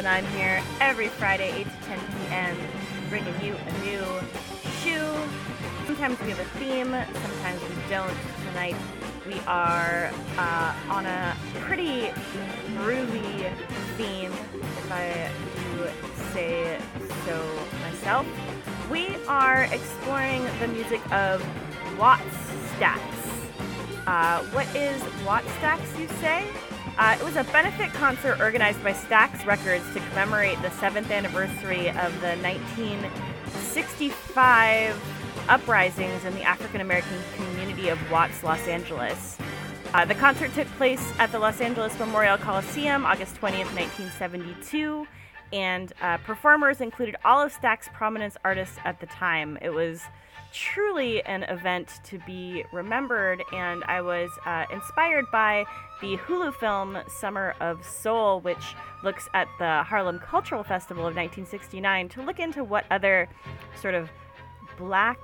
and I'm here every Friday, 8 was a benefit concert organized by Stax Records to commemorate the seventh anniversary of the 1965 uprisings in the African American community of Watts, Los Angeles. Uh, the concert took place at the Los Angeles Memorial Coliseum August 20th, 1972, and uh, performers included all of Stax's prominent artists at the time. It was truly an event to be remembered, and I was uh, inspired by the Hulu film Summer of Soul, which looks at the Harlem Cultural Festival of 1969 to look into what other sort of black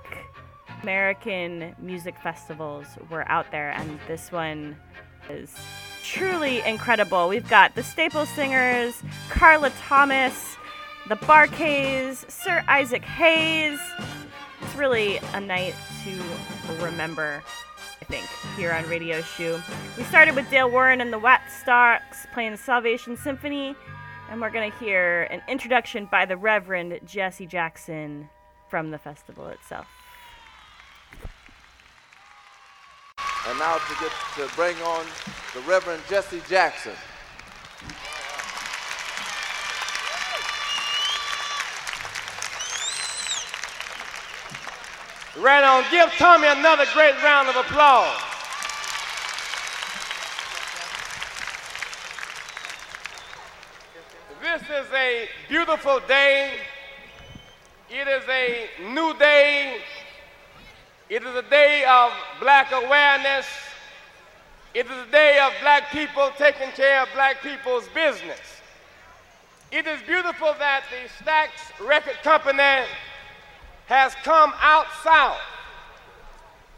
American music festivals were out there, and this one is truly incredible. We've got the Staple Singers, Carla Thomas, the Bar-Kays, Sir Isaac Hayes. It's really a night to remember, think, here on Radio Shoe. We started with Dale Warren and the Wattstax playing the Salvation Symphony, and we're going to hear an introduction by the Reverend Jesse Jackson from the festival itself. And now to get to bring on the Reverend Jesse Jackson. Right on. Give Tommy another great round of applause. This is a beautiful day. It is a new day. It is a day of black awareness. It is a day of black people taking care of black people's business. It is beautiful that the Stax Record Company has come out south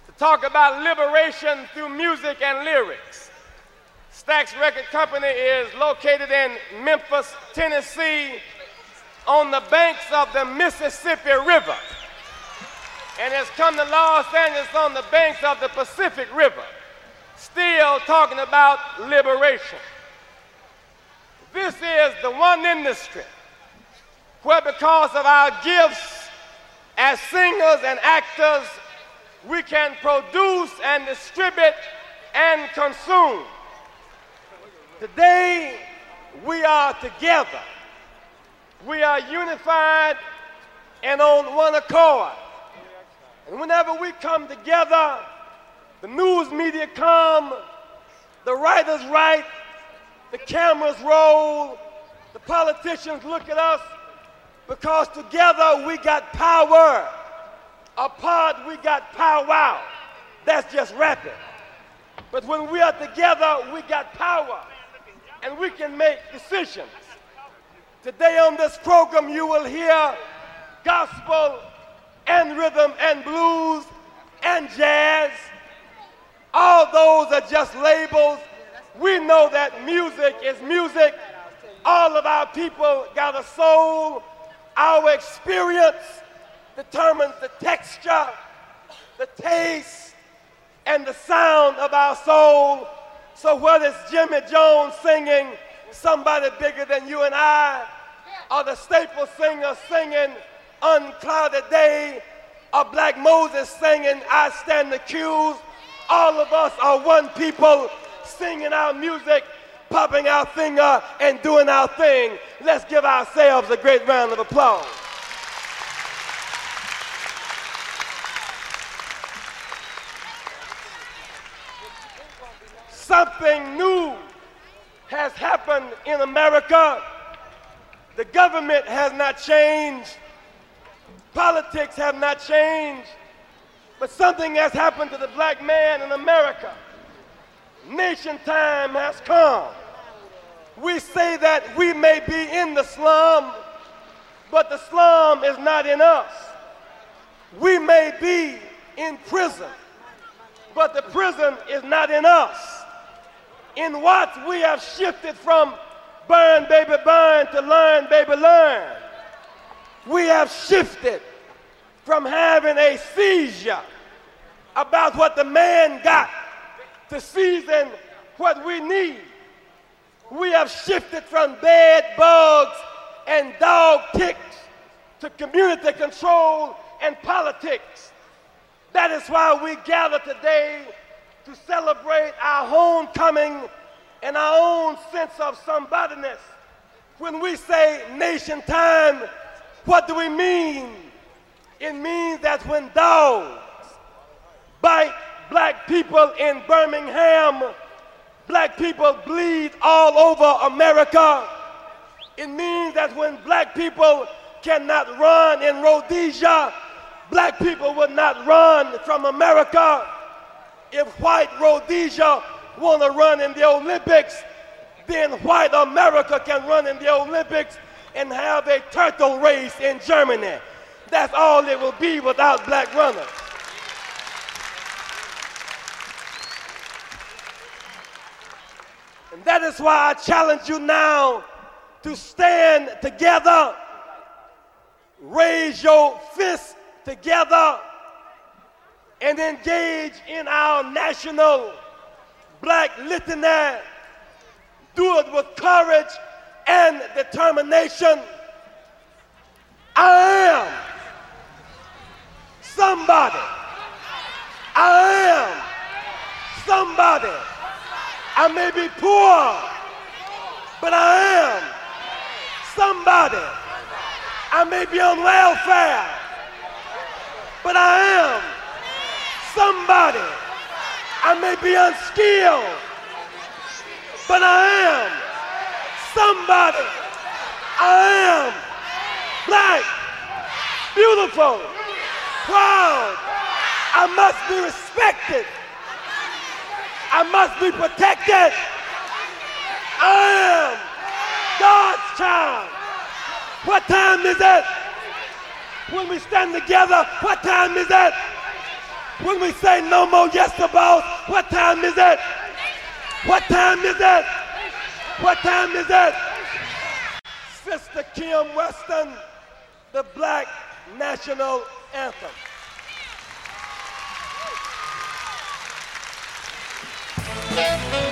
to talk about liberation through music and lyrics. Stax Record Company is located in Memphis, Tennessee, on the banks of the Mississippi River, and has come to Los Angeles on the banks of the Pacific River, still talking about liberation. This is the one industry where, because of our gifts, as singers and actors, we can produce and distribute and consume. Today, we are together. We are unified and on one accord. And whenever we come together, the news media come, the writers write, the cameras roll, the politicians look at us, because together we got power. Apart we got power. That's just rapping. But when we are together, we got power. And we can make decisions. Today on this program, you will hear gospel and rhythm and blues and jazz. All those are just labels. We know that music is music. All of our people got a soul our experience determines the texture, the taste, and the sound of our soul. So whether it's Jimmy Jones singing? Somebody bigger than you and I, or the staple singer singing Unclouded Day, or Black Moses singing I Stand Accused, all of us are one people singing our music popping our finger and doing our thing. Let's give ourselves a great round of applause. Something new has happened in America. The government has not changed. Politics have not changed. But something has happened to the black man in America. Nation time has come. We say that we may be in the slum, but the slum is not in us. We may be in prison, but the prison is not in us. In Watts, we have shifted from burn, baby, burn to learn, baby, learn. We have shifted from having a seizure about what the man got to season what we need. We have shifted from bed bugs and dog ticks to community control and politics. That is why we gather today to celebrate our homecoming and our own sense of somebodyness. When we say nation time, what do we mean? It means that when dogs bite black people in Birmingham, black people bleed all over America. It means that when black people cannot run in Rhodesia, black people will not run from America. If white Rhodesia want to run in the Olympics, then white America can run in the Olympics and have a turtle race in Germany. That's all it will be without black runners. And that is why I challenge you now to stand together, raise your fists together, and engage in our national black litany. Do it with courage and determination. I am somebody. I am somebody. I may be poor, but I am somebody. I may be on welfare, but I am somebody. I may be unskilled, but I am somebody. I am black, beautiful, proud. I must be respected. I must be protected. I am God's child. What time is it? When we stand together, what time is it? When we say no more yes to what time is it? What time is it? What time is it? Sister Kim Weston, the Black National Anthem. Thank you.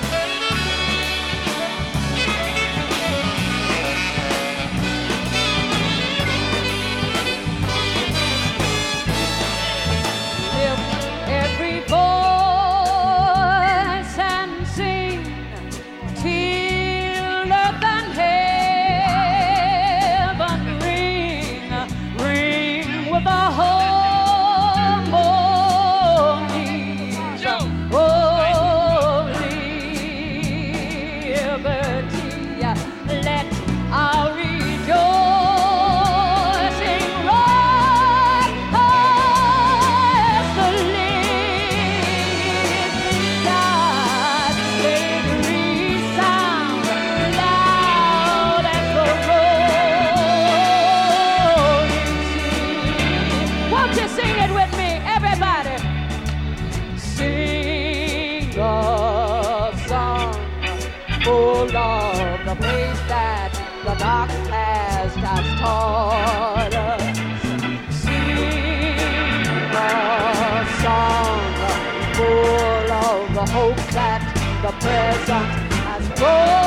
Oh.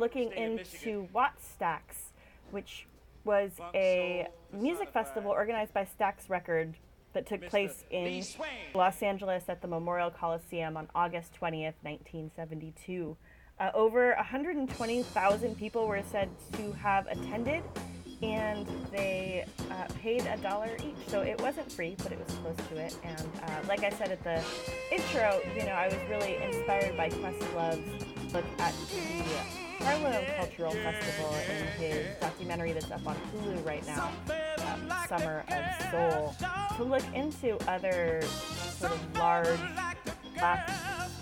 Looking into Wattstax, which was a music festival organized by Stax Record that took place in Los Angeles at the Memorial Coliseum on August 20th, 1972. Uh, over 120,000 people were said to have attended, and they uh, paid a dollar each. So it wasn't free, but it was close to it. And uh, like I said at the intro, you know, I was really inspired by Questlove's look at the Harlem Cultural Festival in his documentary that's up on Hulu right now, um, Summer of Soul, to look into other sort of large Black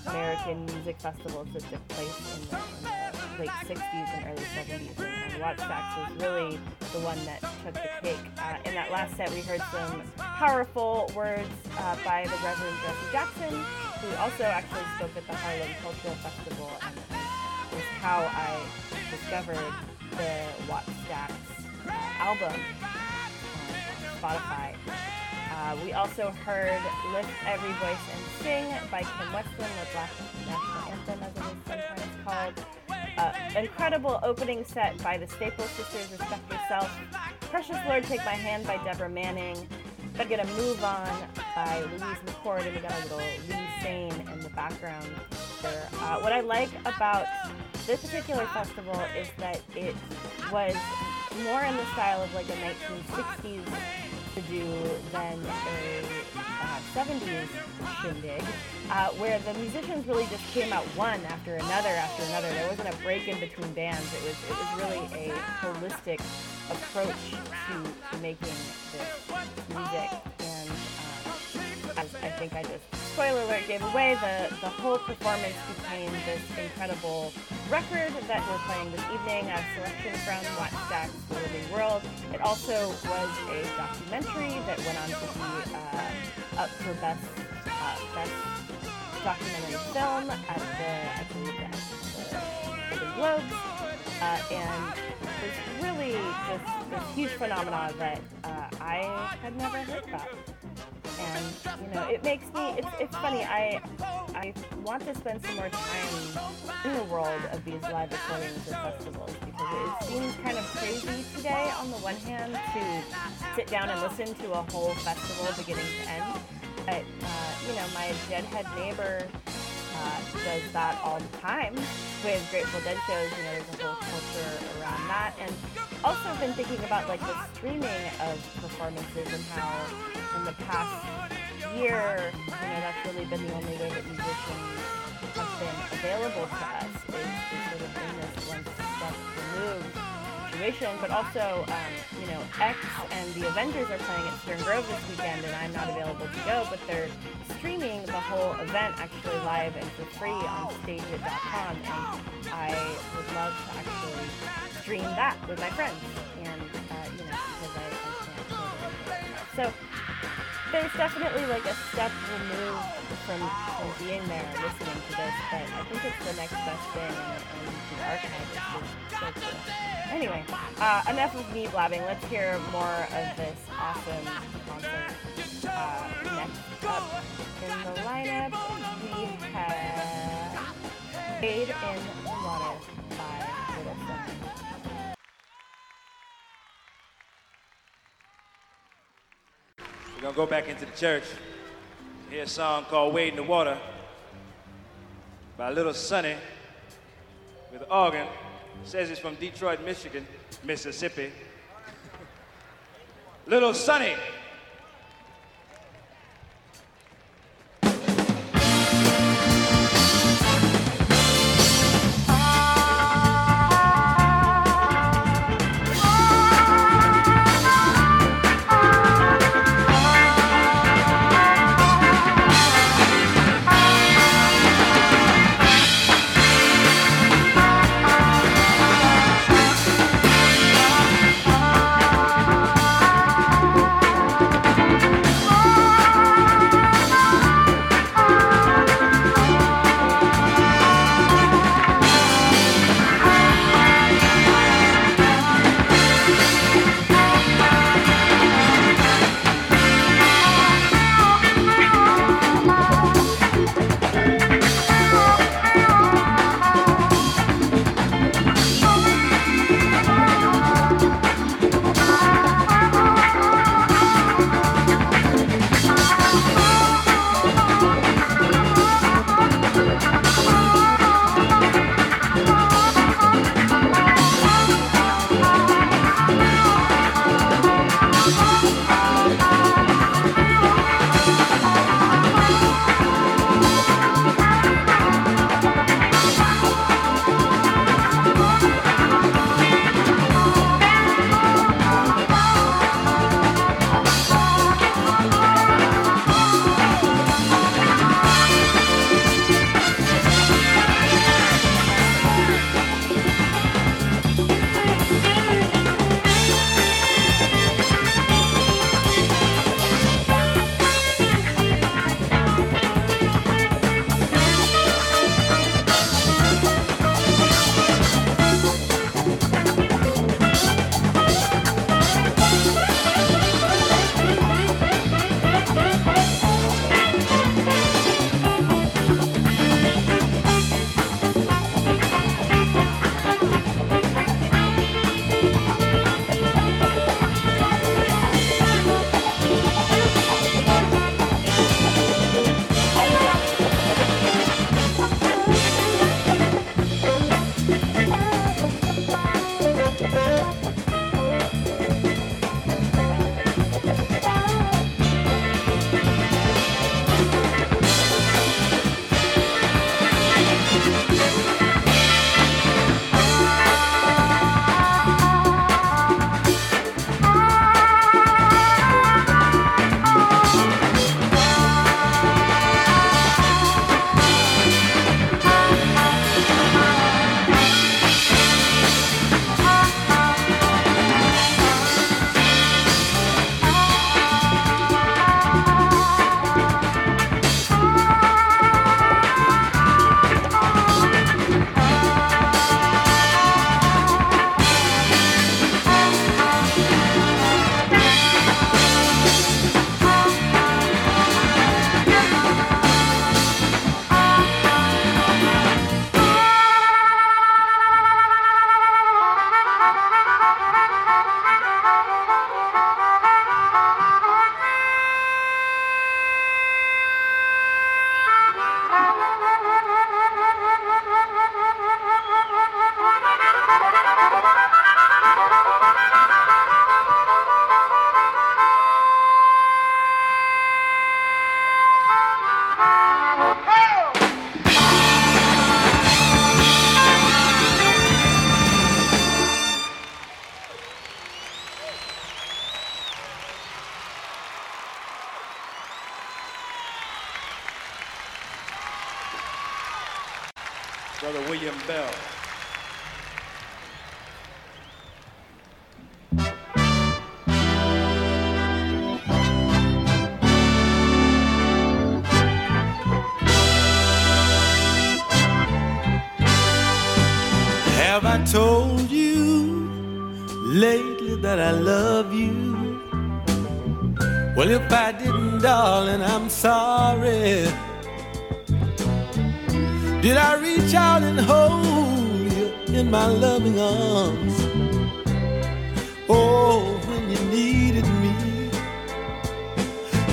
American music festivals that took place in the, in the late 60s and early 70s. And, and Wattstax was really the one that took the cake. Uh, in that last set, we heard some powerful words uh, by the Reverend Jesse Jackson, who also actually spoke at the Harlem Cultural Festival, and, was how I discovered the Wattstax uh, album on Spotify. Uh, we also heard Lift Every Voice and Sing by Kim Weston, the Black National Anthem, as it is sometimes called. Uh, incredible opening set by the Staple Sisters, Respect Yourself. Precious Lord, Take My Hand by Deborah Manning. Gotta Get a Move On by Louise McCord, and we got a little Lee Sain in the background. Uh, what I like about this particular festival is that it was more in the style of like a 1960s to do than a uh, 70s shindig, uh, where the musicians really just came out one after another after another. There wasn't a break in between bands. It was it was really a holistic approach to, to making this music. I think I just spoiler alert gave away, the the whole performance became this incredible record that we're playing this evening, a selection from Wattstax The Living Word. It also was a documentary that went on to be uh, up for best uh, best documentary film at the I believe at the Globes, uh, and it's really just this huge phenomenon that uh, I had never heard about and you know it makes me it's, it's funny i i want to spend some more time in the world of these live recordings and festivals because it seems kind of crazy today on the one hand to sit down and listen to a whole festival beginning to end. But uh, you know my deadhead neighbor does that all the time with Grateful Dead shows. You know, there's a whole culture around that, and also been thinking about like the streaming of performances and how in the past year, you know, that's really been the only way that musicians have been available to us is, is sort of in this one step removed situation. But also, um, you know, X and the Avengers are playing at Stern Grove this weekend, and I'm not available to go, but they're streaming the whole event actually live and for free on stageit.com, and I would love to actually stream that with my friends, and uh, you know, because I, I can't. So there's definitely like a step removed from, from being there and listening to this, but I think it's the next best thing, and the archive is so cool. Anyway, uh, enough of me blabbing. Let's hear more of this awesome concert. Uh, next up in the lineup, we have Wade in Water by We're gonna go back into the church. Hear a song called Wade in the Water by Little Sonny with organ. Says he's from Detroit, Michigan, Mississippi. Little Sonny.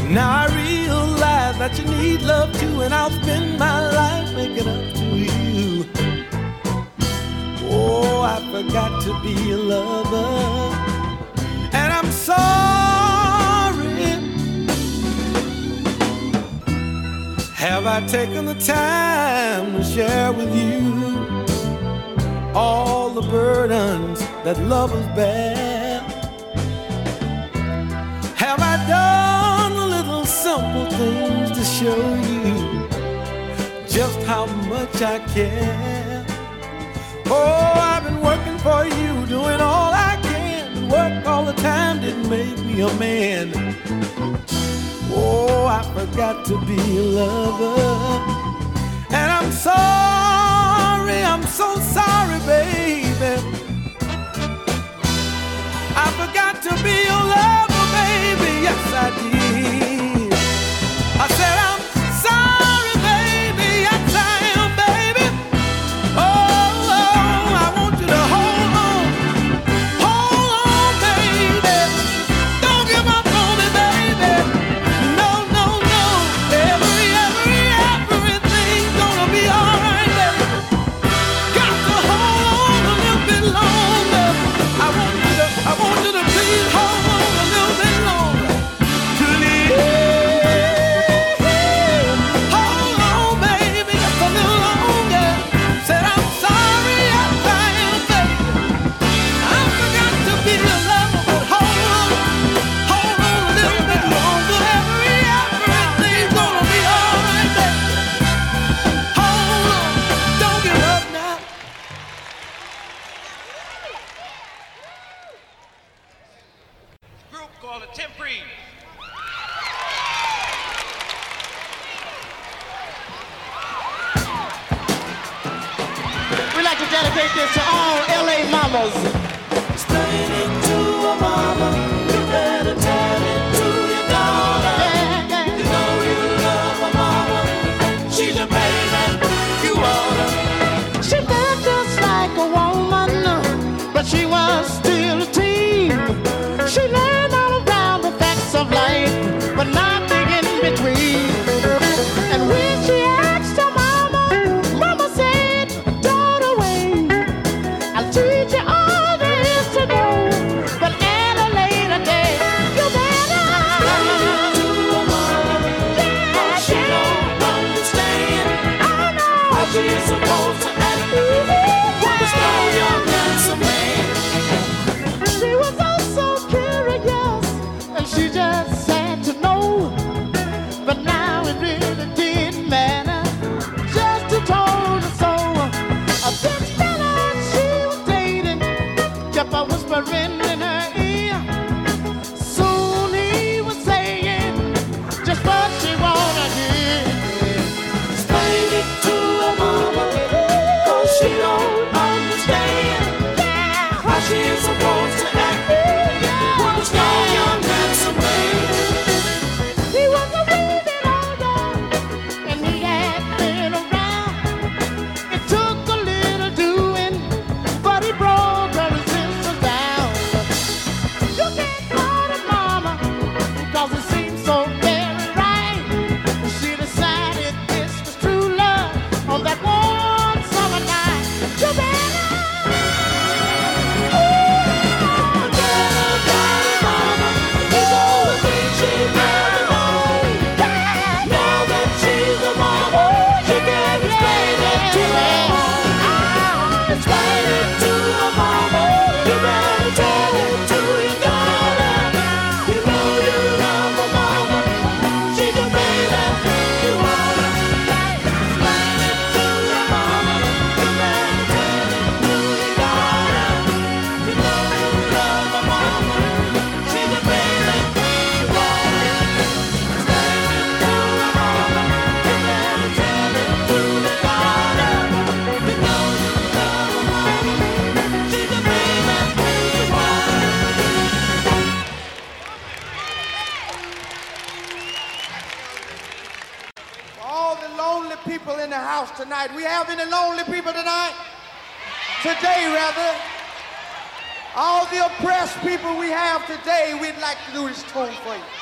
Now I realize that you need love too, and I'll spend my life making up to you. Oh, I forgot to be a lover, and I'm sorry. Have I taken the time to share with you all the burdens that love has bad? show you just how much I care. Oh, I've been working for you, doing all I can. Work all the time didn't make me a man. Oh, I forgot to be a lover. And I'm sorry, I'm so sorry, baby. I forgot to be a lover, baby. Yes, I did. people we have today, we'd like to do this tone for you.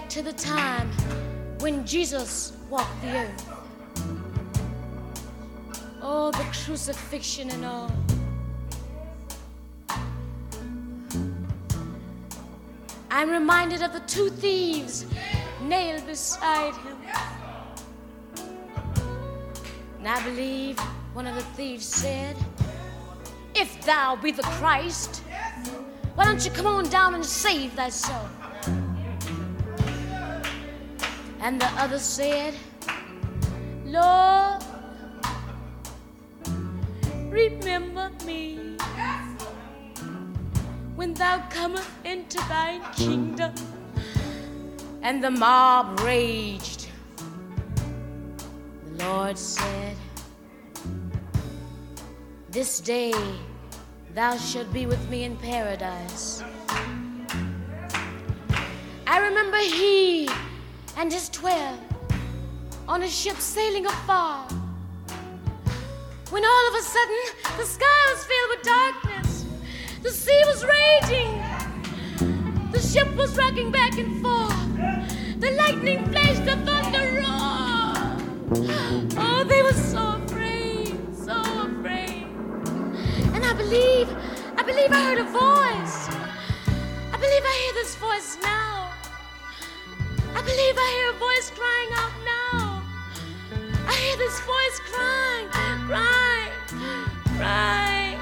Back to the time when Jesus walked the earth. Oh, the crucifixion and all. I'm reminded of the two thieves nailed beside him. And I believe one of the thieves said, If thou be the Christ, why don't you come on down and save thyself? And the other said, Lord, remember me when thou comest into thine kingdom. And the mob raged. The Lord said, This day thou shalt be with me in paradise. I remember he and his twelve on a ship sailing afar. When all of a sudden the sky was filled with darkness, the sea was raging, the ship was rocking back and forth, the lightning flashed, the thunder roared. Oh, they were so afraid, so afraid. And I believe, I believe I heard a voice. I believe I hear this voice now. I believe I hear a voice crying out now. I hear this voice crying, crying, crying,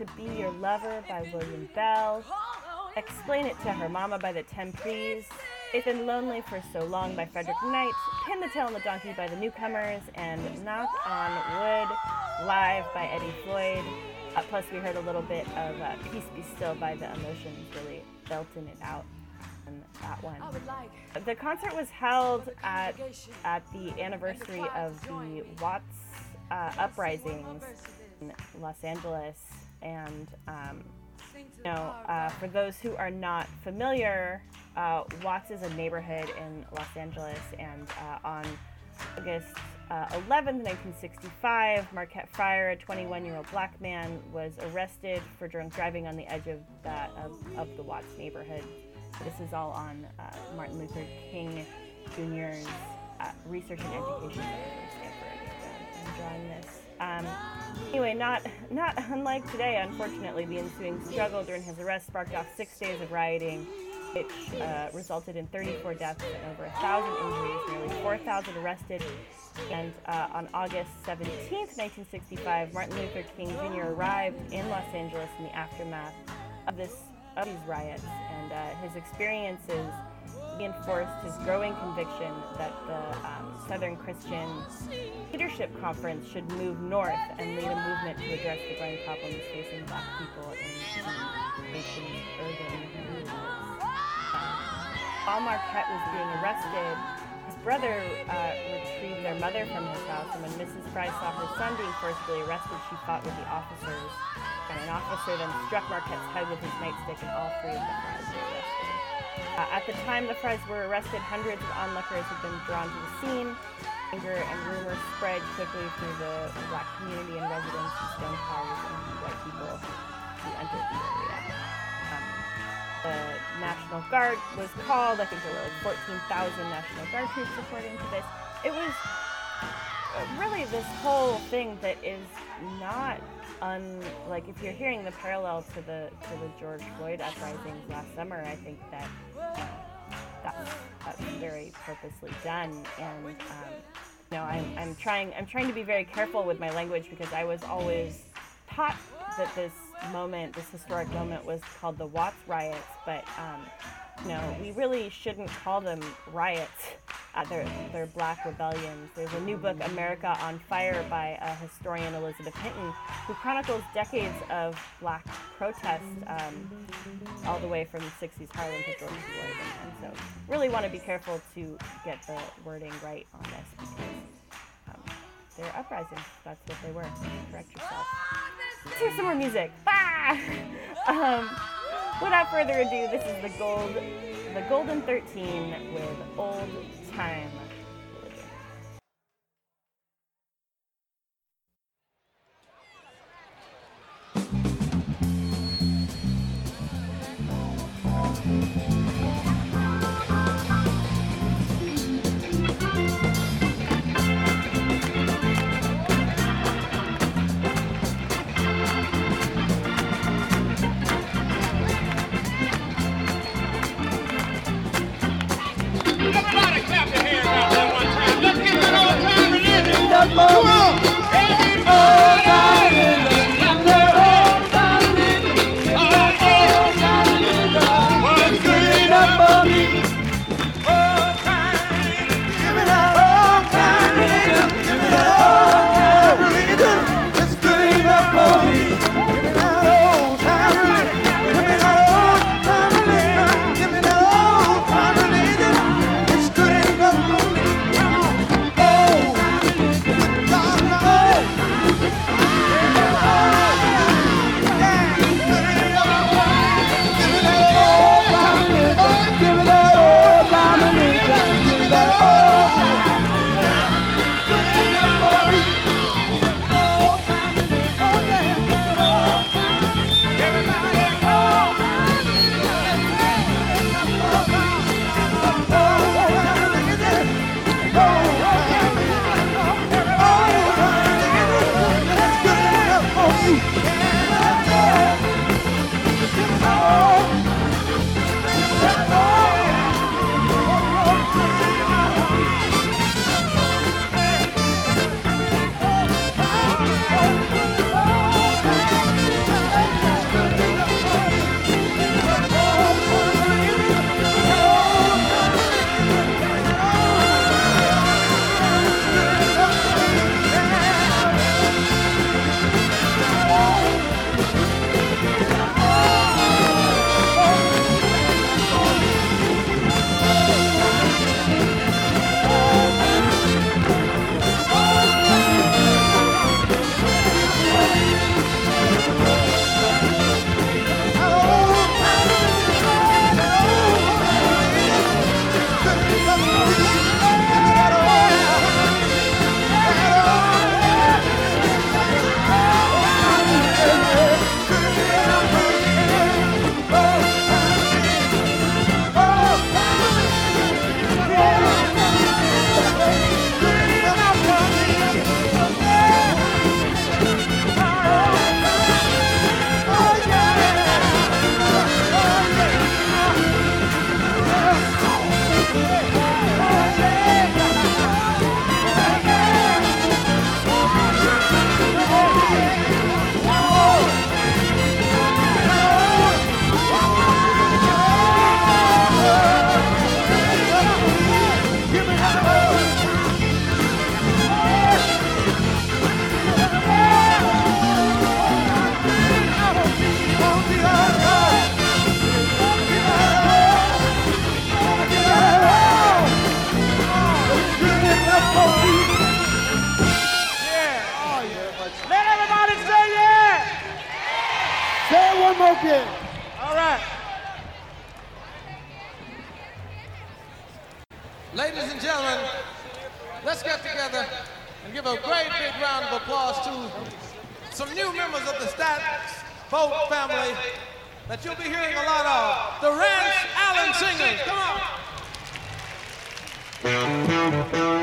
to Be Your Lover by William Bell, Explain It to Her Mama by the Temprees, It's Been Lonely for So Long by Frederick Knight, Pin the Tail on the Donkey by the Newcomers, and Knock on Wood live by Eddie Floyd. Uh, plus, we heard a little bit of uh, Peace Be Still by the Emotions, really belting it out on that one. The concert was held at, at the anniversary of the Watts uh, uprisings in Los Angeles. And, um, you know, uh, for those who are not familiar, uh, Watts is a neighborhood in Los Angeles, and uh, on August uh, 11th, 1965, Marquette Fryer, a 21-year-old black man, was arrested for drunk driving on the edge of that of, of the Watts neighborhood. This is all on uh, Martin Luther King Jr.'s Research and Education Center Stanford. Drawing this. Um, anyway, not not unlike today, unfortunately, the ensuing struggle during his arrest sparked off six days of rioting, which uh, resulted in 34 deaths and over a thousand injuries, nearly 4,000 arrested. And uh, on August 17th, 1965, Martin Luther King Jr. arrived in Los Angeles in the aftermath of this of these riots, and uh, his experiences reinforced his growing conviction that the um, Southern Christian Leadership Conference should move north and lead a movement to address the growing problems facing black people in the nation's urban movements. While Marquette was being arrested, his brother uh, retrieved their mother from his house, and when Mrs. Frye saw her son being forcibly arrested, she fought with the officers. And an officer then struck Marquette's head with his nightstick, and all three of them were arrested. Uh, at the time the Fryes were arrested, hundreds of onlookers had been drawn to the scene. Anger and rumors spread quickly through the black community and residents who stone cars and white people who entered the area. Um, the National Guard was called. I think there were like 14,000 National Guard troops according to this. It was uh, really this whole thing that is not un like if you're hearing the parallel to the to the George Floyd uprisings last summer, I think that that's that's very purposely done. And um, know I'm, I'm trying I'm trying to be very careful with my language because I was always taught that this moment this historic moment was called the Watts riots but um, know we really shouldn't call them riots uh, they're, they're black rebellions. There's a new book, America on Fire, by uh, historian Elizabeth Hinton, who chronicles decades of black protest um, all the way from the 60s Harlem to George Floyd. And, and so, really want to be careful to get the wording right on this because um, they're uprisings. That's what they were. Correct yourself. Let's hear some more music. Ah! Um, without further ado, this is the gold, the Golden 13 with Old Time. All right. Ladies and gentlemen, let's get together and give a great big round of applause to some new members of the Stats Folk family that you'll be hearing a lot of. The Rance Allen Singers. Come on.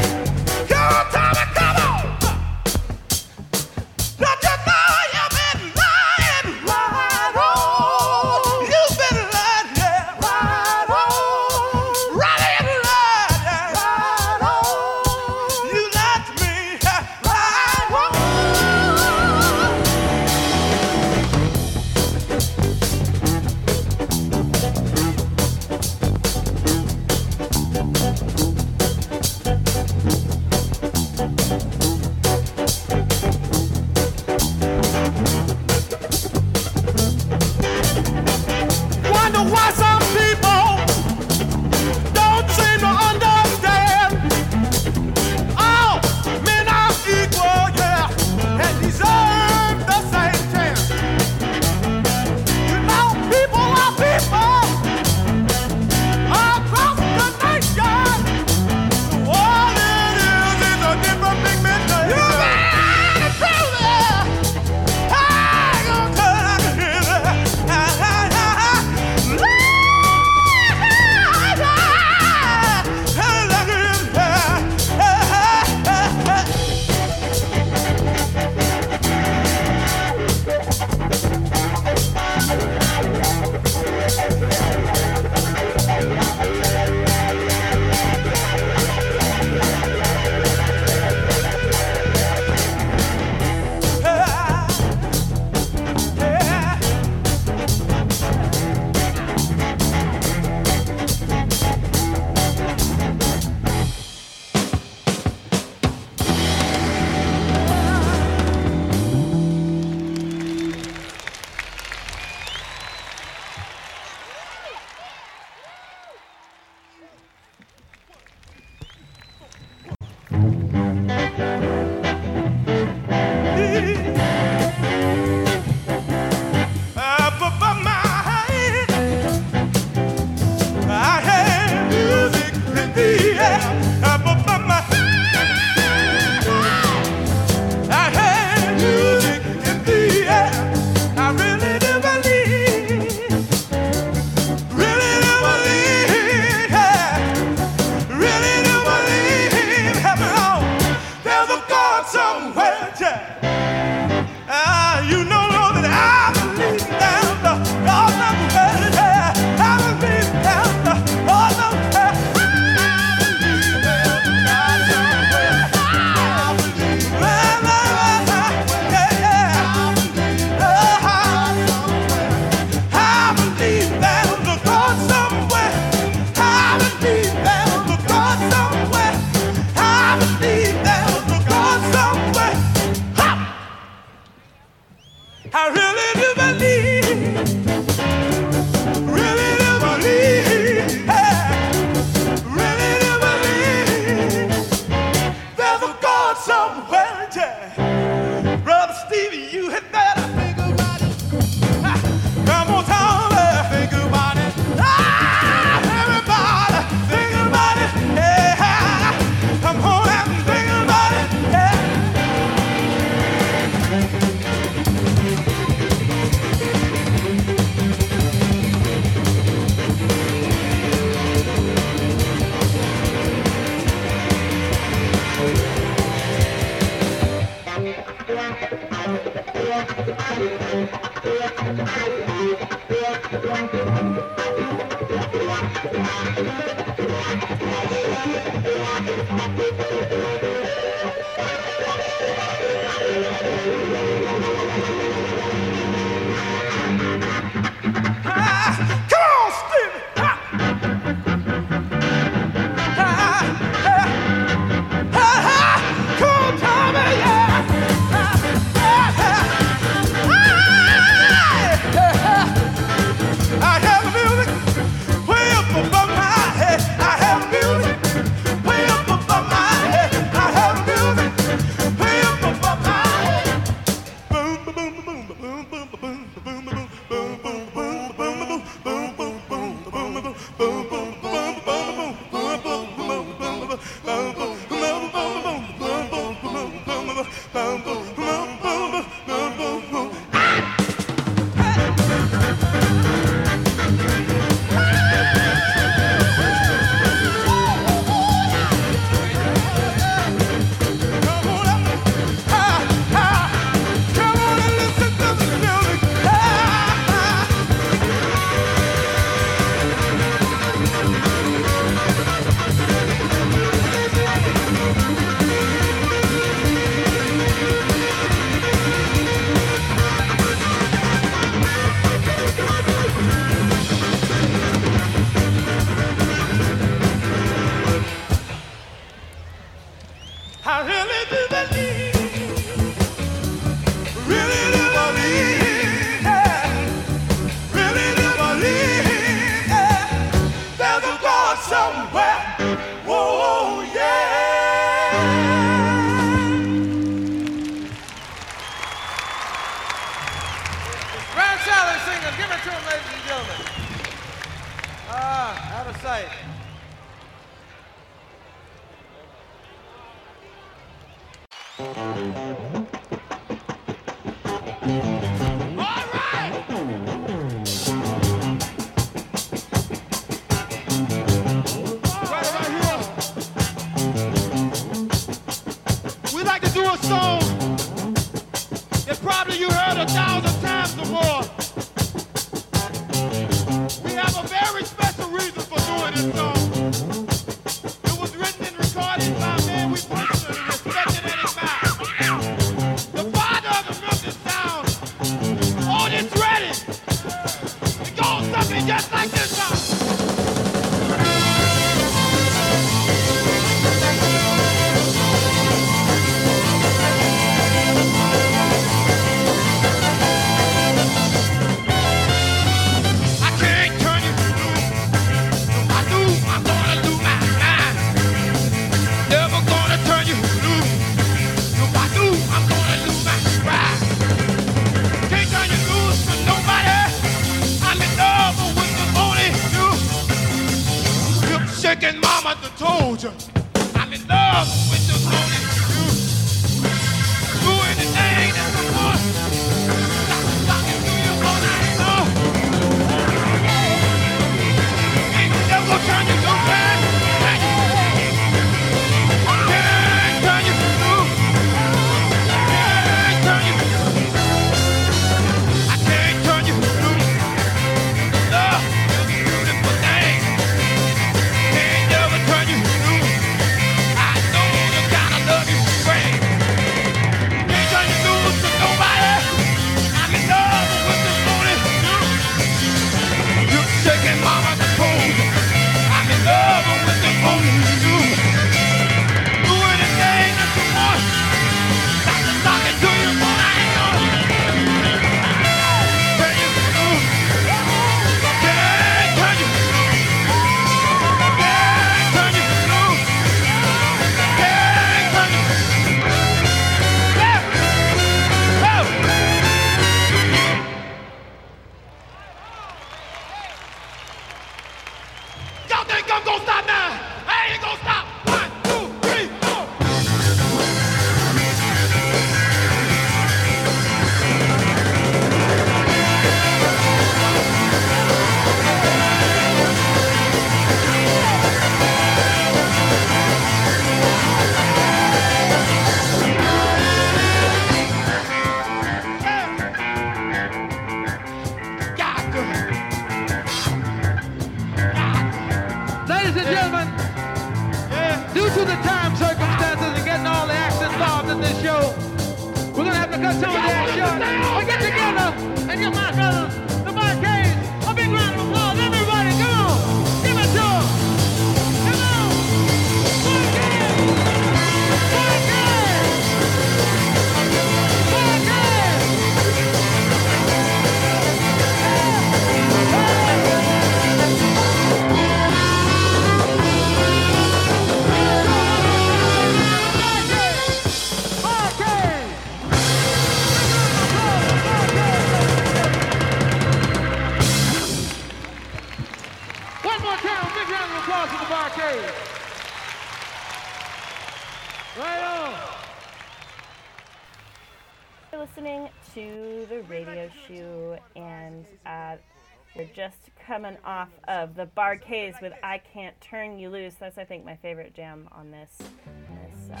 Of the Bar-Kays with "I Can't Turn You Loose." That's, I think, my favorite jam on this this uh,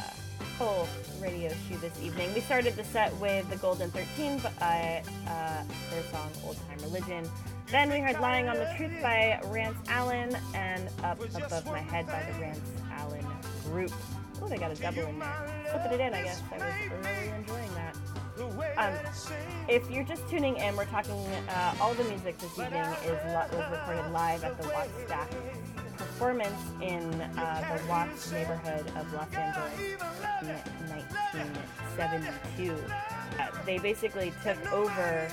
whole radio show this evening. We started the set with the Golden Thirteen, but I, uh, their song "Old Time Religion." Then we heard "Lying on the Truth" by Rance Allen, and "Up Above My Head" by the Rance Allen Group. Oh, they got a double in there. Slipping it in, I guess. I was really enjoying that. Um, if you're just tuning in, we're talking. Uh, all the music this evening is was recorded live at the Watts Stack performance in uh, the Watts neighborhood of Los Angeles in 1972. Uh, they basically took over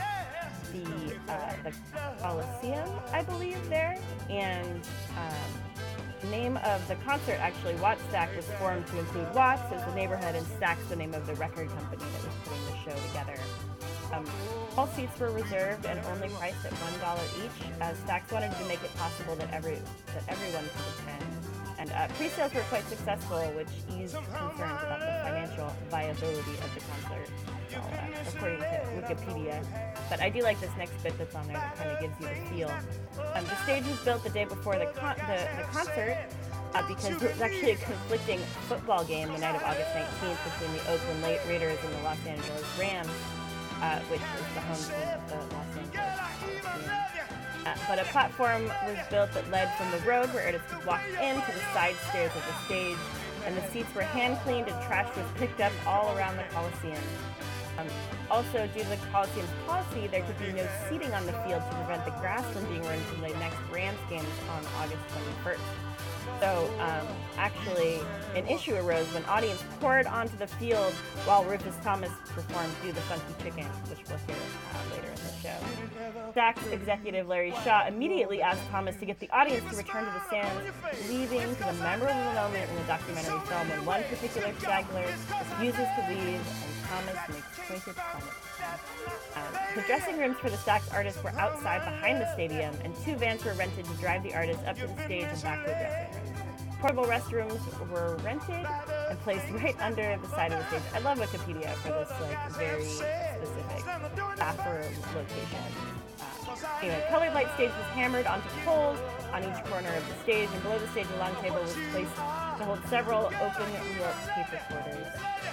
the uh, the Coliseum, I believe, there, and um, the name of the concert actually, Wattstax, was formed to include Watts as the neighborhood and Stax the name of the record company that was putting the show together. Um, all seats were reserved and only priced at one dollar each. As Stax wanted to make it possible that every that everyone could attend. And uh, pre-sales were quite successful, which eased concerns about the financial viability of the concert, uh, according to Wikipedia. But I do like this next bit that's on there that kind of gives you the feel. Um, the stage was built the day before the con- the, the concert. Uh, because there was actually a conflicting football game the night of August 19th between the Oakland Raiders and the Los Angeles Rams, uh, which is the home team of the Los Angeles. Uh, but a platform was built that led from the road where artists could walk in to the side stairs of the stage, and the seats were hand cleaned and trash was picked up all around the Coliseum. Um, also, due to the Coliseum's policy, there could be no seating on the field to prevent the grass from being ruined from the next Rams games on August 21st. So, um, actually, an issue arose when audience poured onto the field while Rufus Thomas performed "Do the Funky Chicken," which we'll hear uh, later show. Stax executive Larry Shaw immediately asked Thomas to get the audience to return to the stands, leading to the memorable moment in the documentary film when one particular straggler refuses to leave and Thomas makes pointed comments. Um, the dressing rooms for the Stax artists were outside behind the stadium, and two vans were rented to drive the artists up to the stage and back to the dressing rooms. Portable restrooms were rented and placed right under the side of the stage. I love Wikipedia for this like very specific bathroom location. Uh, anyway, colored light stage was hammered onto poles on each corner of the stage, and below the stage a long table was placed to hold several open-wheel tape recorders.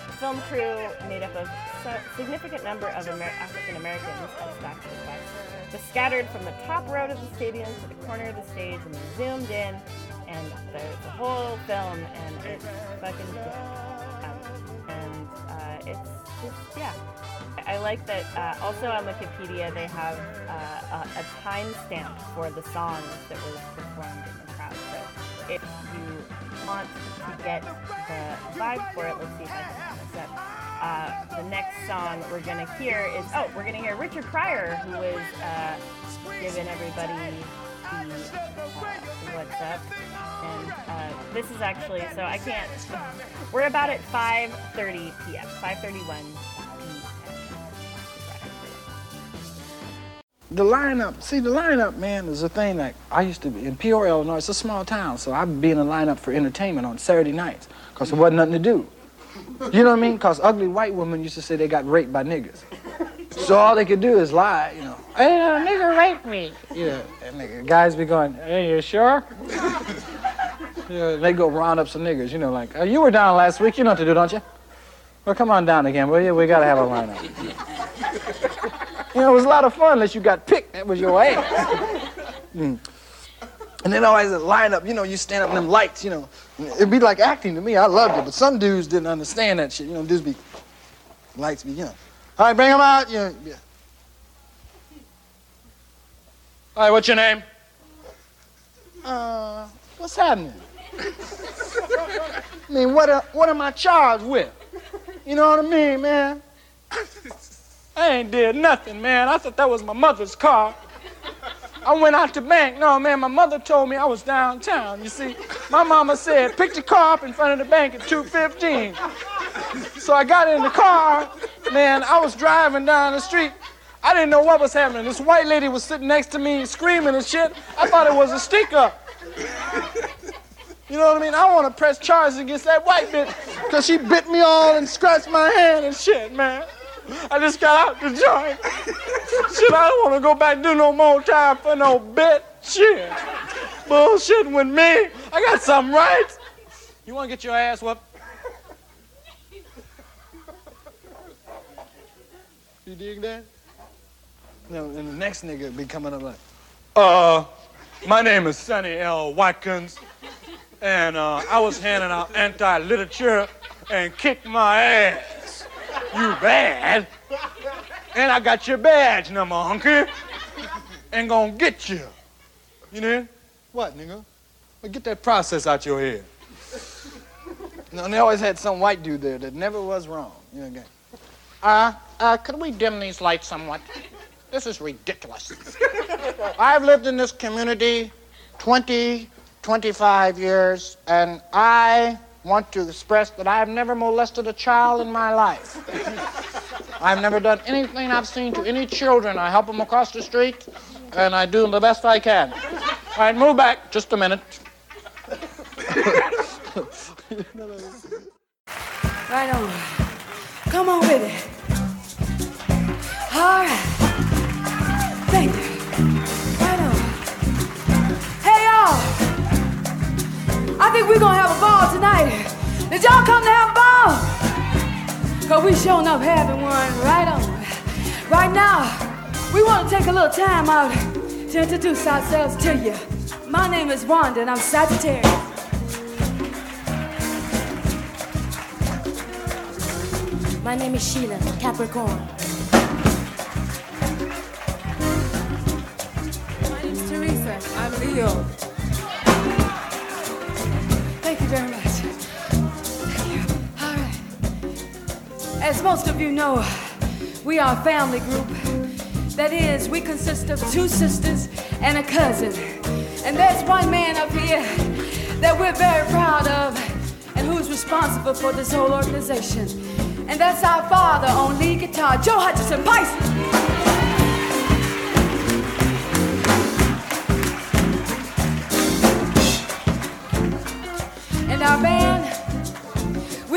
The film crew, made up of a significant number of Amer- African Americans, as Stax request, was scattered from the top row of the stadium to the corner of the stage and zoomed in, and a whole film, and it's fucking. Um, and uh, it's just, yeah. I like that uh, also on Wikipedia they have uh, a, a timestamp for the songs that were performed in the crowd. So if you want to get the vibe for it, let's see if I can pull this up. Uh, the next song we're gonna hear is oh, we're gonna hear Richard Pryor, who was uh, giving everybody the uh, what's up. And uh, this is actually so I can't. We're about at 5:30 p.m. 5:31 The lineup, see, the lineup, man, is a thing that I used to be in Peoria, Illinois. It's a small town, so I'd be in the lineup for entertainment on Saturday nights because there wasn't nothing to do. You know what I mean? Because ugly white women used to say they got raped by niggas. So all they could do is lie, you know. Hey, a nigga raped me. Yeah, and nigga, guys be going, hey, you sure? Yeah, they go round up some niggas, you know, like, oh, you were down last week, you know what to do, don't you? Well, come on down again, will you? We gotta have a lineup. You know, it was a lot of fun unless you got picked. That was your ass. Mm. And then always a line up, you know, you stand up in them lights, you know. It'd be like acting to me. I loved it. But some dudes didn't understand that shit. You know, dudes be, lights be, you know. All right, bring them out. You know, yeah. All right, what's your name? Uh, what's happening? I mean, what, uh, what am I charged with? You know what I mean, man? I ain't did nothing, man. I thought that was my mother's car. I went out to bank. No, man, my mother told me I was downtown. You see, my mama said, pick the car up in front of the bank at 215. So I got in the car, man, I was driving down the street. I didn't know what was happening. This white lady was sitting next to me screaming and shit. I thought it was a stick up. You know what I mean? I want to press charges against that white bitch because she bit me all and scratched my hand and shit, man. I just got out the joint. shit, I don't want to go back do no more time for no bitch. Shit. Bullshitting with me. I got some rights. You want to get your ass whooped? You dig that? No, and the next nigga be coming up like, uh, my name is Sonny L. Watkins, and uh, I was handing out anti-literature and kicked my ass. You bad. And I got your badge number, hunky. And gonna get you. You know? What, nigga? Well, get that process out your head. No, and they always had some white dude there that never was wrong. You know, again. Uh, uh, could we dim these lights somewhat? This is ridiculous. I've lived in this community 20, 25 years, and I want to express that I've never molested a child in my life. I've never done anything I've seen to any children. I help them across the street, and I do the best I can. All right, move back just a minute. Right on. Come on with it. All right. Thank you. Right on. Hey, y'all. I think we're gonna have a ball tonight. Did y'all come to have a ball? Cause we showing up having one right on. Right now, we want to take a little time out to introduce ourselves to you. My name is Wanda and I'm Sagittarius. My name is Sheila, Capricorn. My name is Teresa. I'm Leo. Thank you very much. Thank you. All right. As most of you know, we are a family group. That is, we consist of two sisters and a cousin. And there's one man up here that we're very proud of and who's responsible for this whole organization. And that's our father on lead guitar, Joe Hutchinson Bison.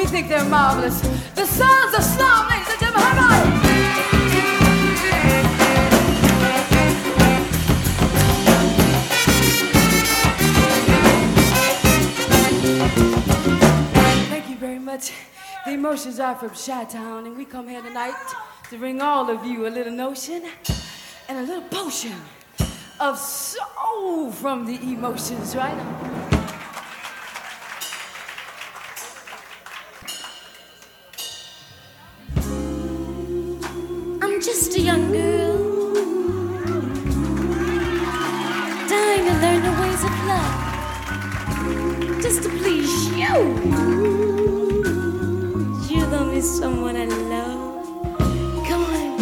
Think they're marvelous. The Sons of Slum, ladies and gentlemen, about it? Thank you very much. The emotions are from Chi Town, and we come here tonight to bring all of you a little notion and a little potion of soul from the emotions, right? Just a young girl, dying to learn the ways of love, just to please you. You're the only someone I love. Come on,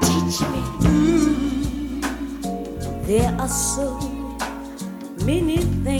teach me. There are so many things.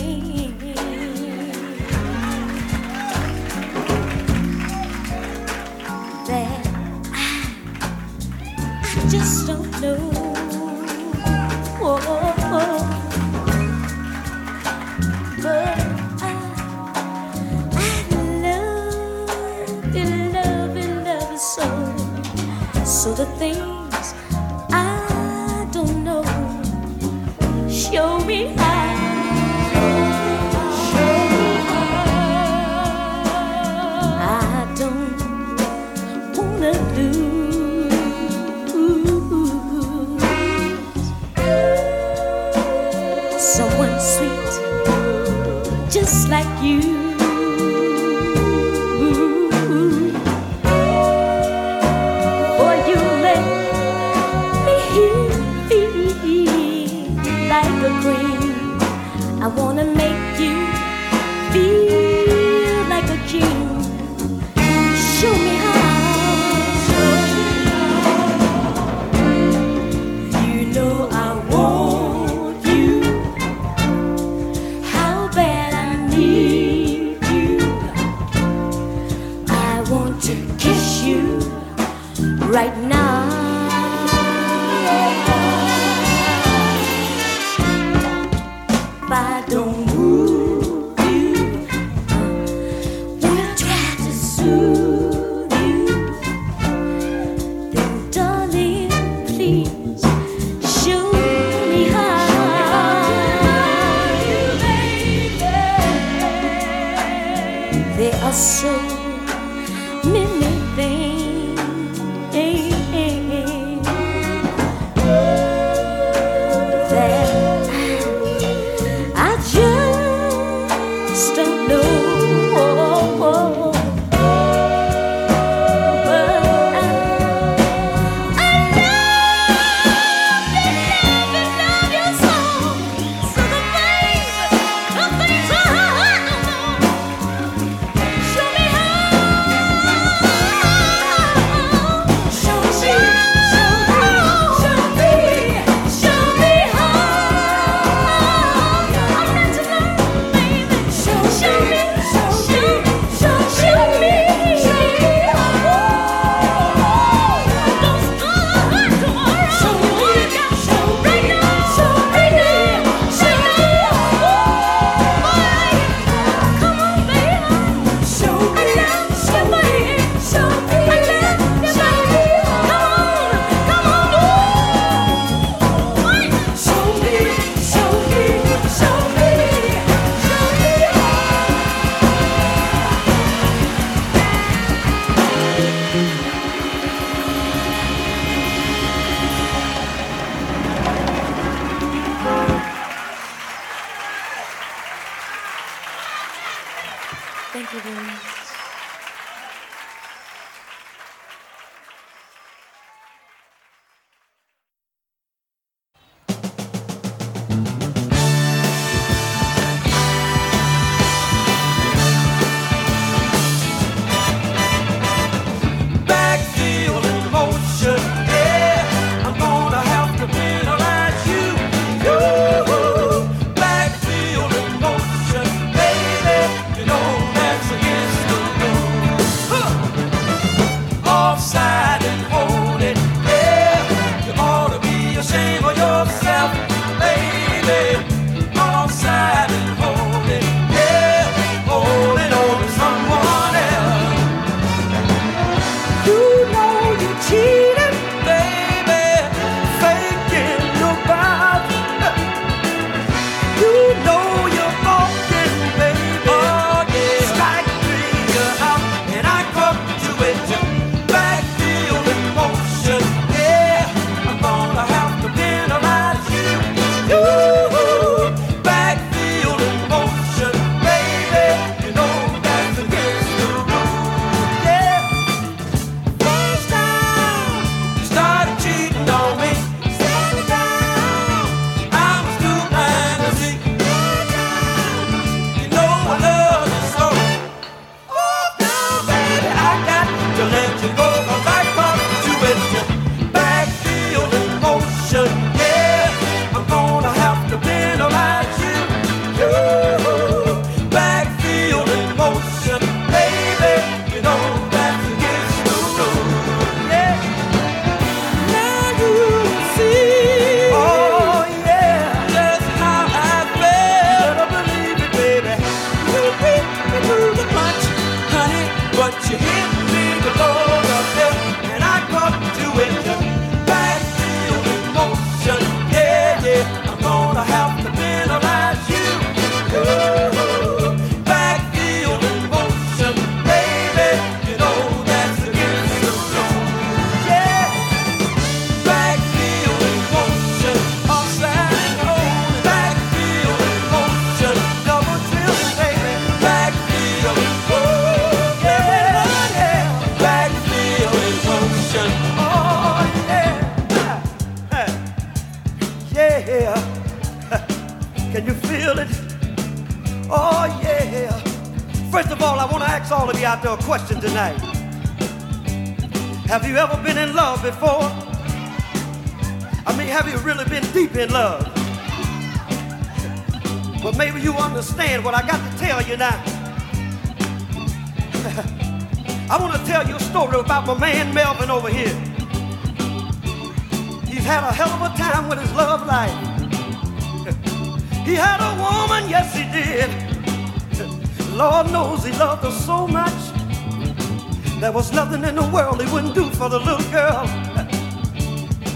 Loved her so much. There was nothing in the world he wouldn't do for the little girl.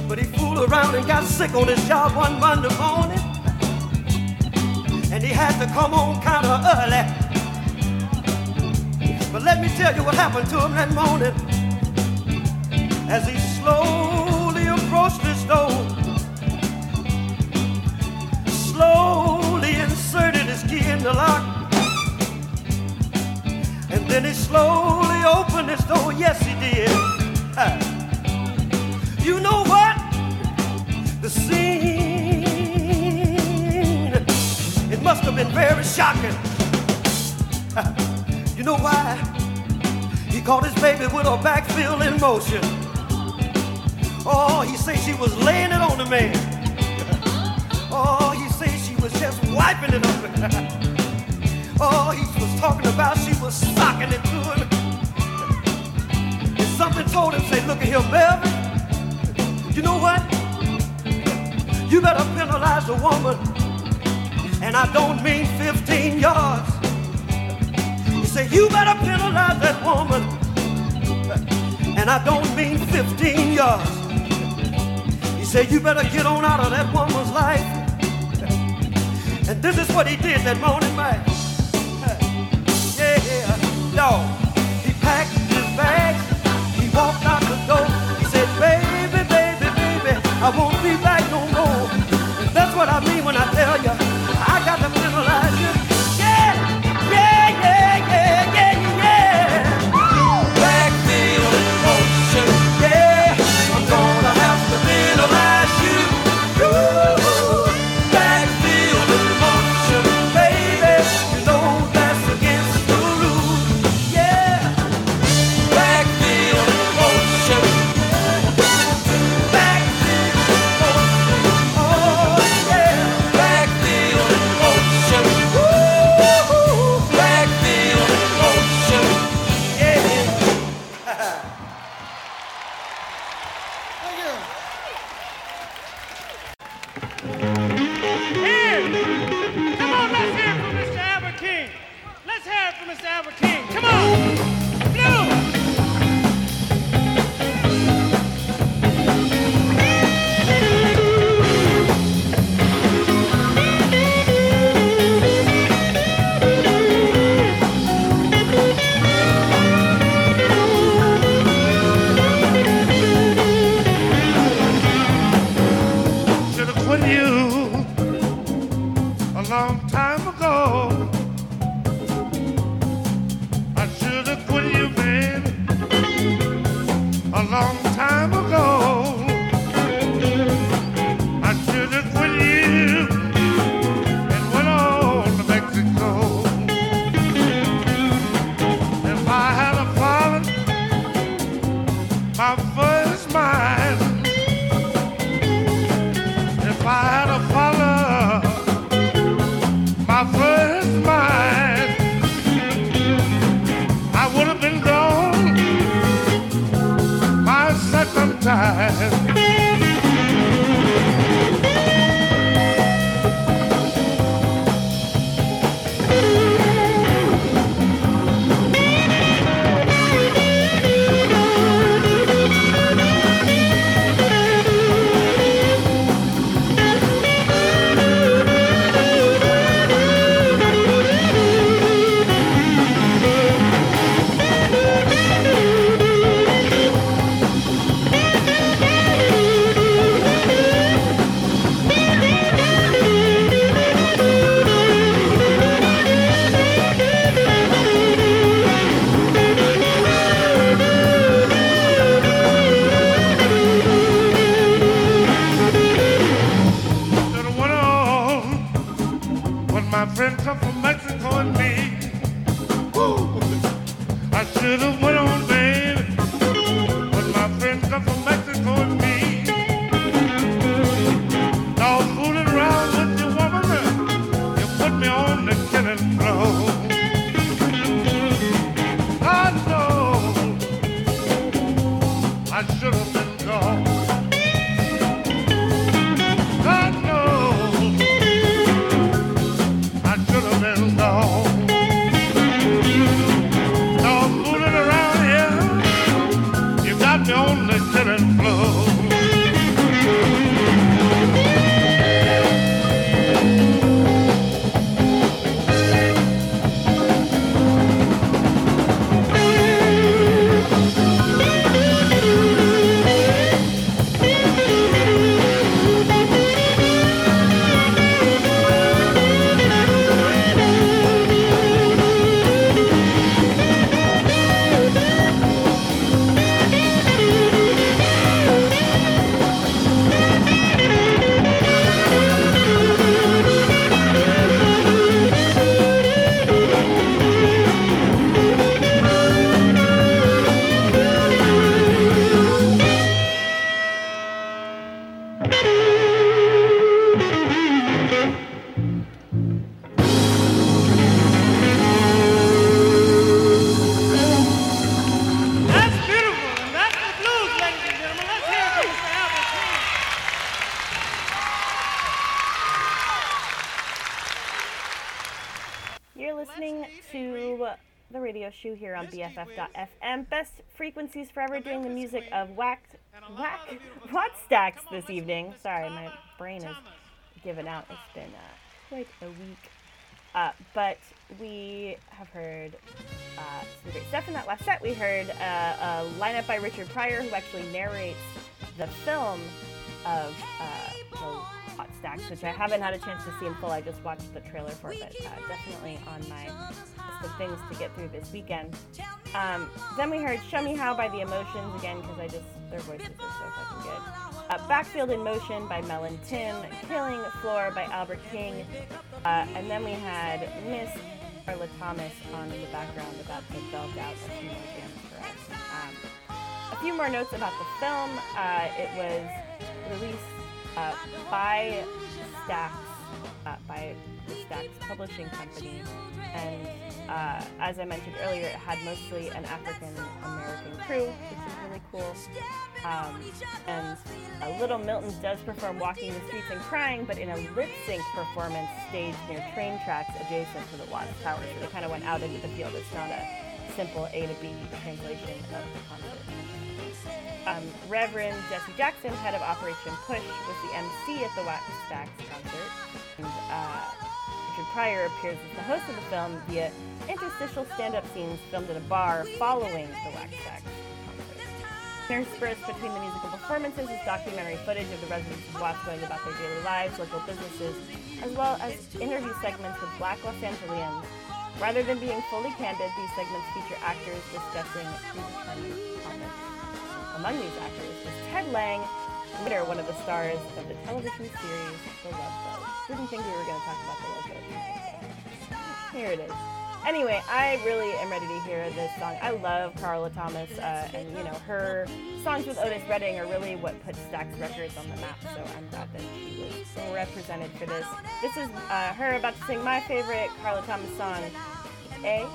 But he fooled around and got sick on his job one Monday morning. And he had to come home kind of early. But let me tell you what happened to him that morning. Caught his baby with her back in motion. Oh, he said she was laying it on the man. Oh, he said she was just wiping it up. oh, he was talking about she was socking it to him. And something told him, say, look at here, Melvin. You know what? You better penalize the woman. And I don't mean 15 yards. He said, you better penalize that woman. And I don't mean 15 yards. He said, you better get on out of that woman's life. And this is what he did that morning, man. Yeah, no. Now here on BFF.FM. Best frequencies forever doing the music of whacked, whack, what stacks this evening. Sorry, my brain is given out. It's been uh, quite a week. Uh, but we have heard uh, some great stuff in that last set. We heard uh, a lineup by Richard Pryor, who actually narrates the film of uh, the Hot Stacks, which I haven't had a chance to see in full. I just watched the trailer for it, but uh, definitely on my list of things to get through this weekend. Um, then we heard Show Me How by The Emotions again, because I just, their voices are so fucking good. Uh, Backfield in Motion by Mel and Tim, Killing Floor by Albert King, uh, and then we had Miss Carla Thomas on in the background about to belt out a few more jams for us. Um, a few more notes about the film. Uh, it was released uh, by Stax, uh, by the Stax Publishing Company, and uh, as I mentioned earlier, it had mostly an African American crew, which is really cool. Um, and Little Milton does perform Walking the Streets and Crying, but in a lip sync performance staged near train tracks adjacent to the Watts Tower. So they kind of went out into the field. It's not a simple A to B translation of the concert. Um, Reverend Jesse Jackson, head of Operation Push, was the MC at the Wax Stacks concert. And uh, Richard Pryor appears as the host of the film via interstitial stand-up scenes filmed at a bar following the Wattstax concert. Interspersed between the musical performances is documentary footage of the residents of Watts going about their daily lives, local businesses, as well as interview segments with black Los Angeles. Rather than being fully candid, these segments feature actors discussing. Among these actors was Ted Lange, later one of the stars of the television series The Love Boat. Didn't think we were going to talk about The Love Boat here it is. Anyway, I really am ready to hear this song. I love Carla Thomas, uh, and you know her songs with Otis Redding are really what put Stax Records on the map. So I'm glad that she was represented for this. This is uh, her about to sing my favorite Carla Thomas song, A.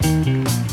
Baby,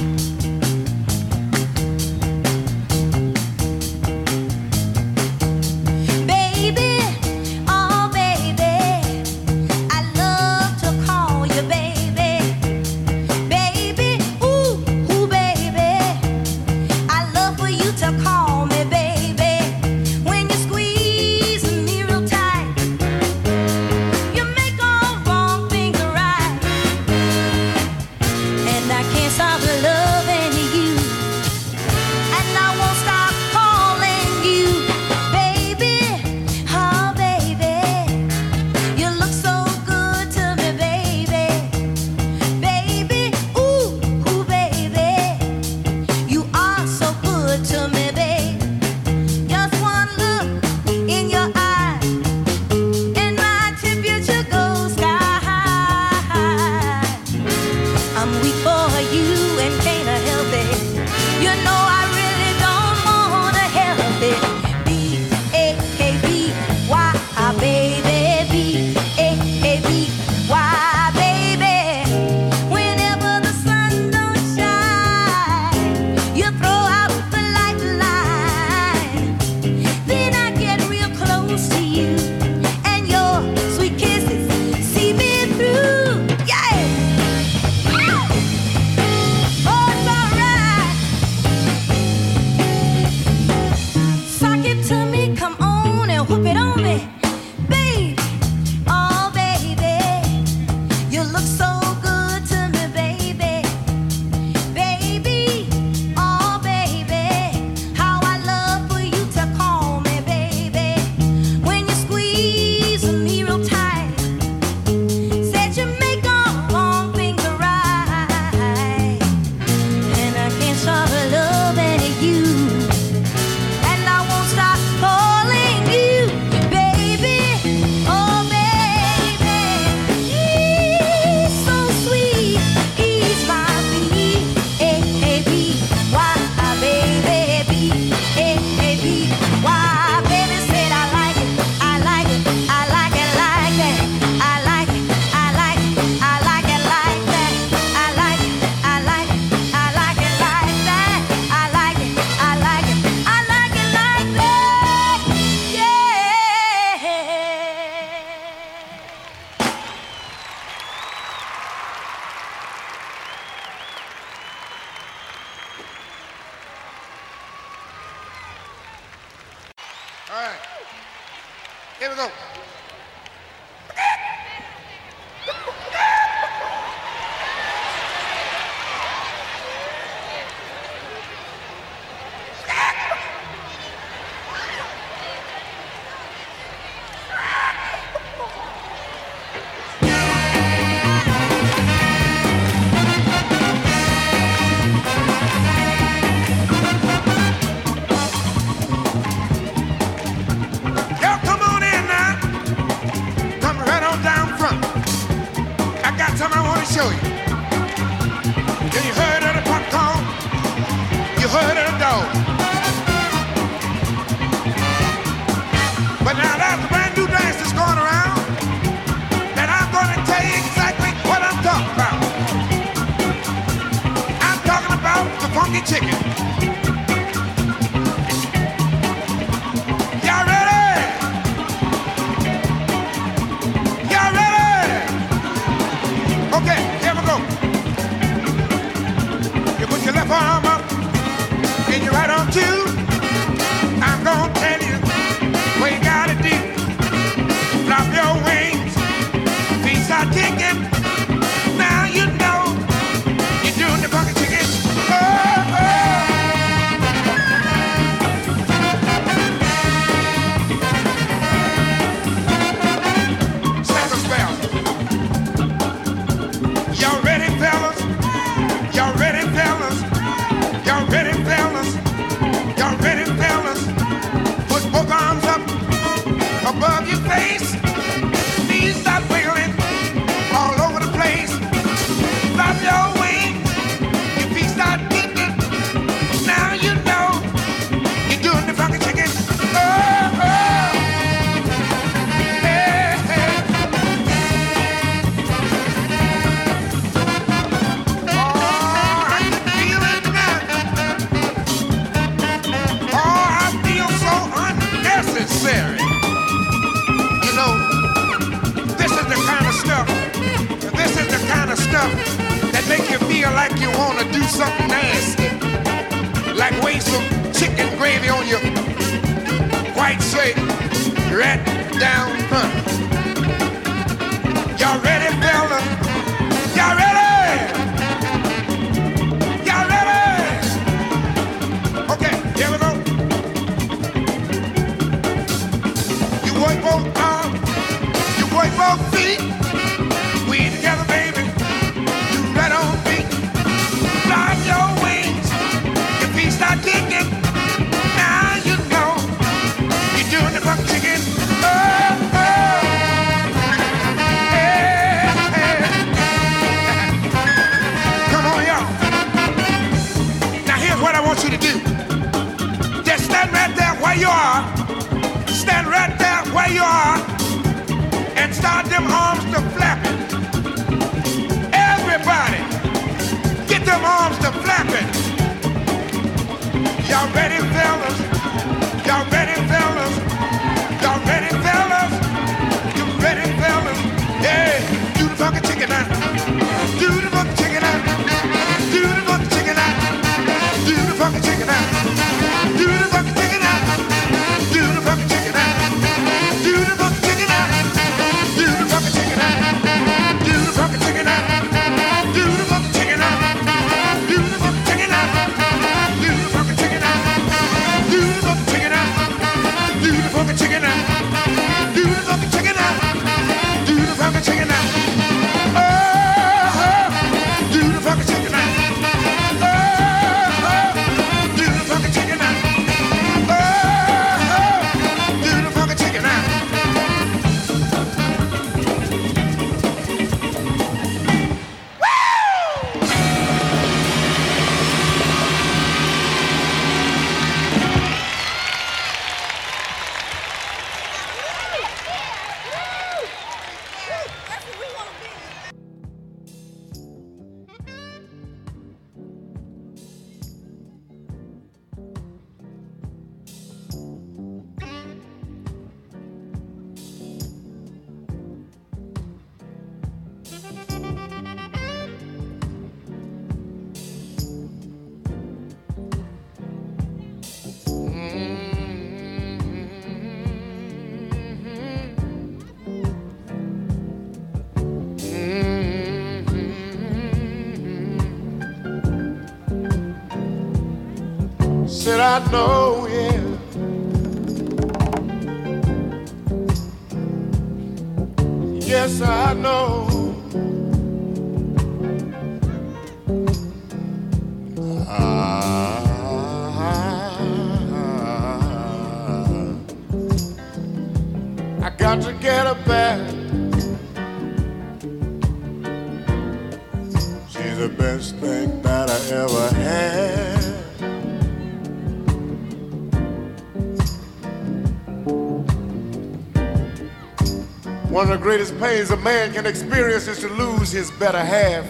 pains a man can experience is to lose his better half.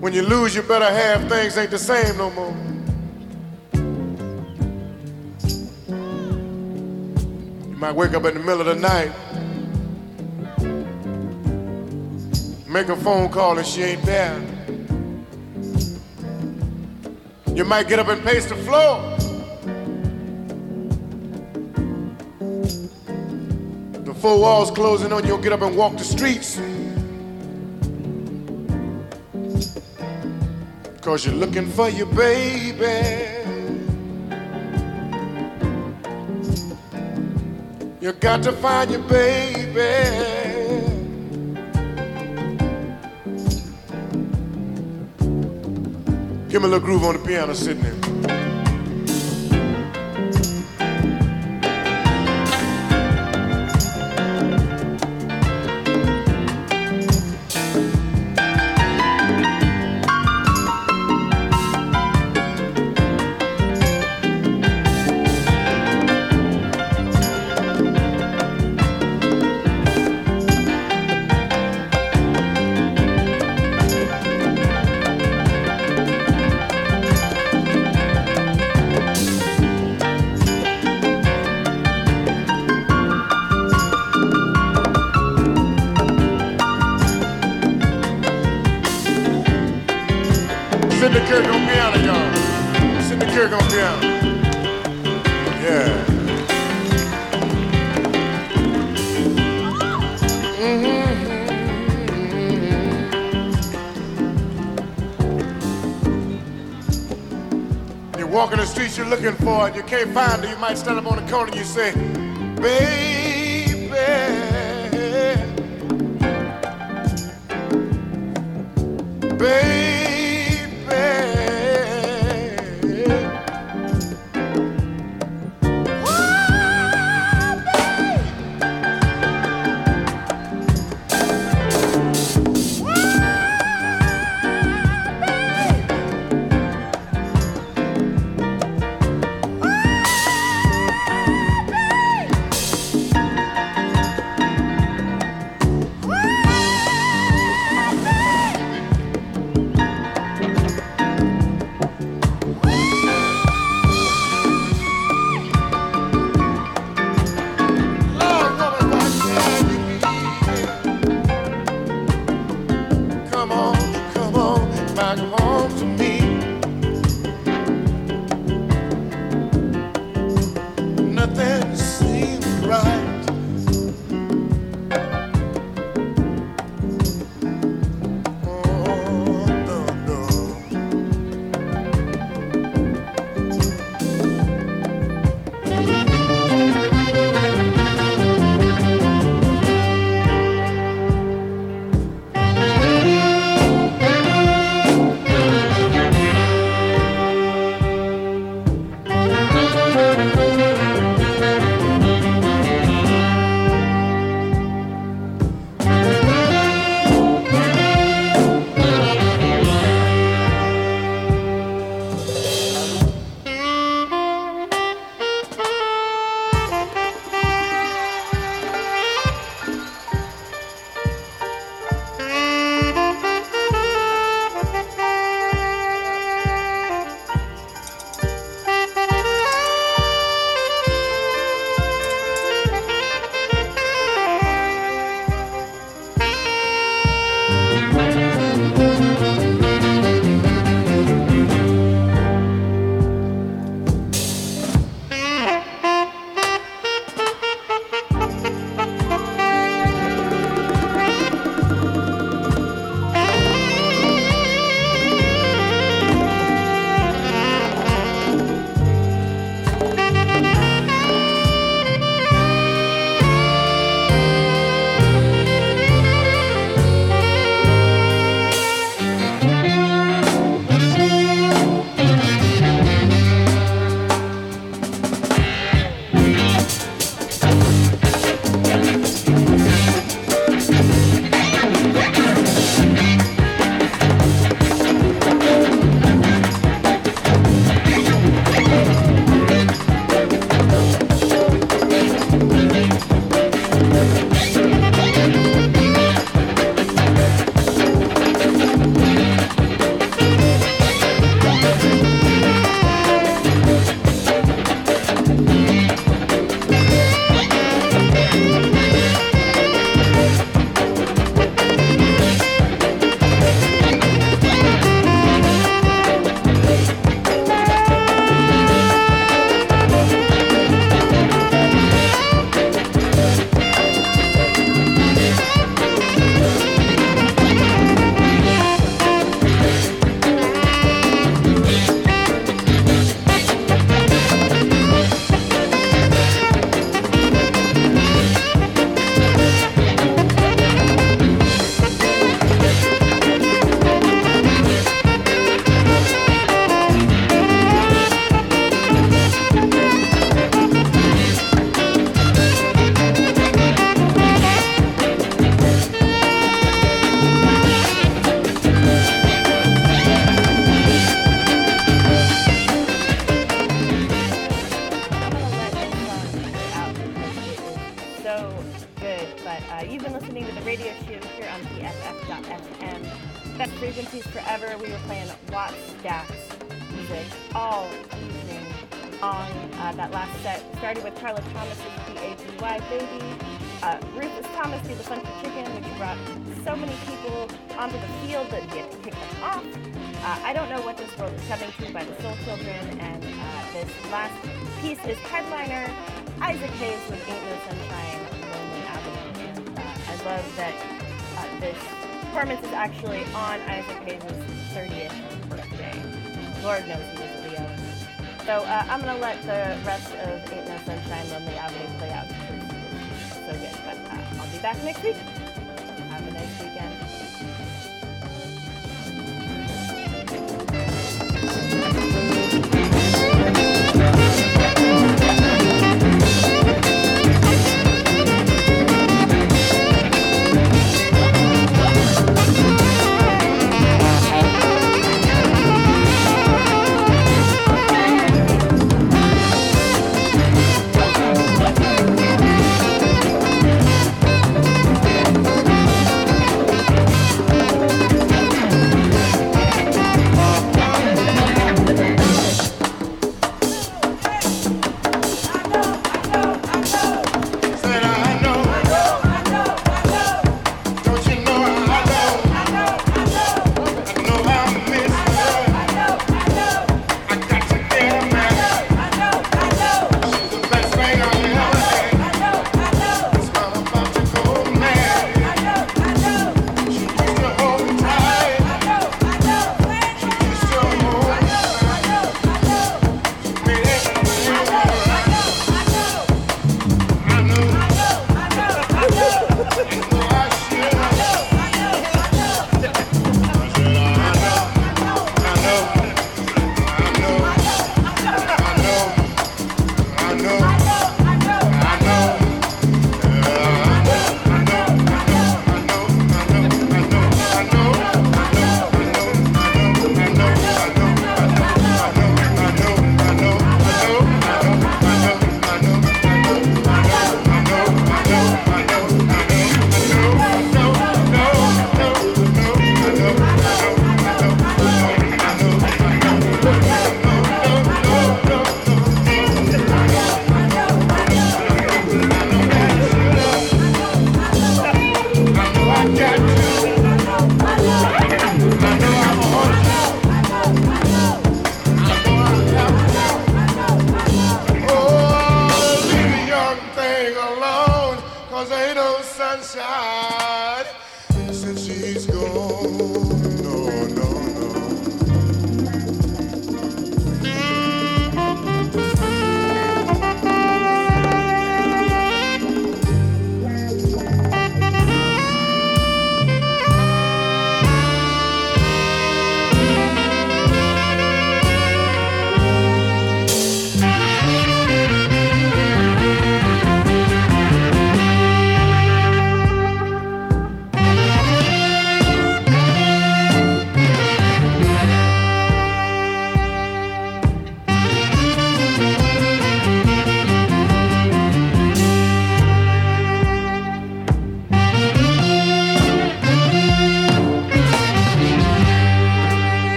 When you lose your better half, things ain't the same no more. You might wake up in the middle of the night, make a phone call and she ain't there. You might get up and pace the floor. Four walls closing on you, you'll get up and walk the streets. Cause you're looking for your baby. You got to find your baby. Give me a little groove on the piano sitting there. You're looking for it, you can't find it. You might stand up on the corner and you say, Baby.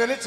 And it's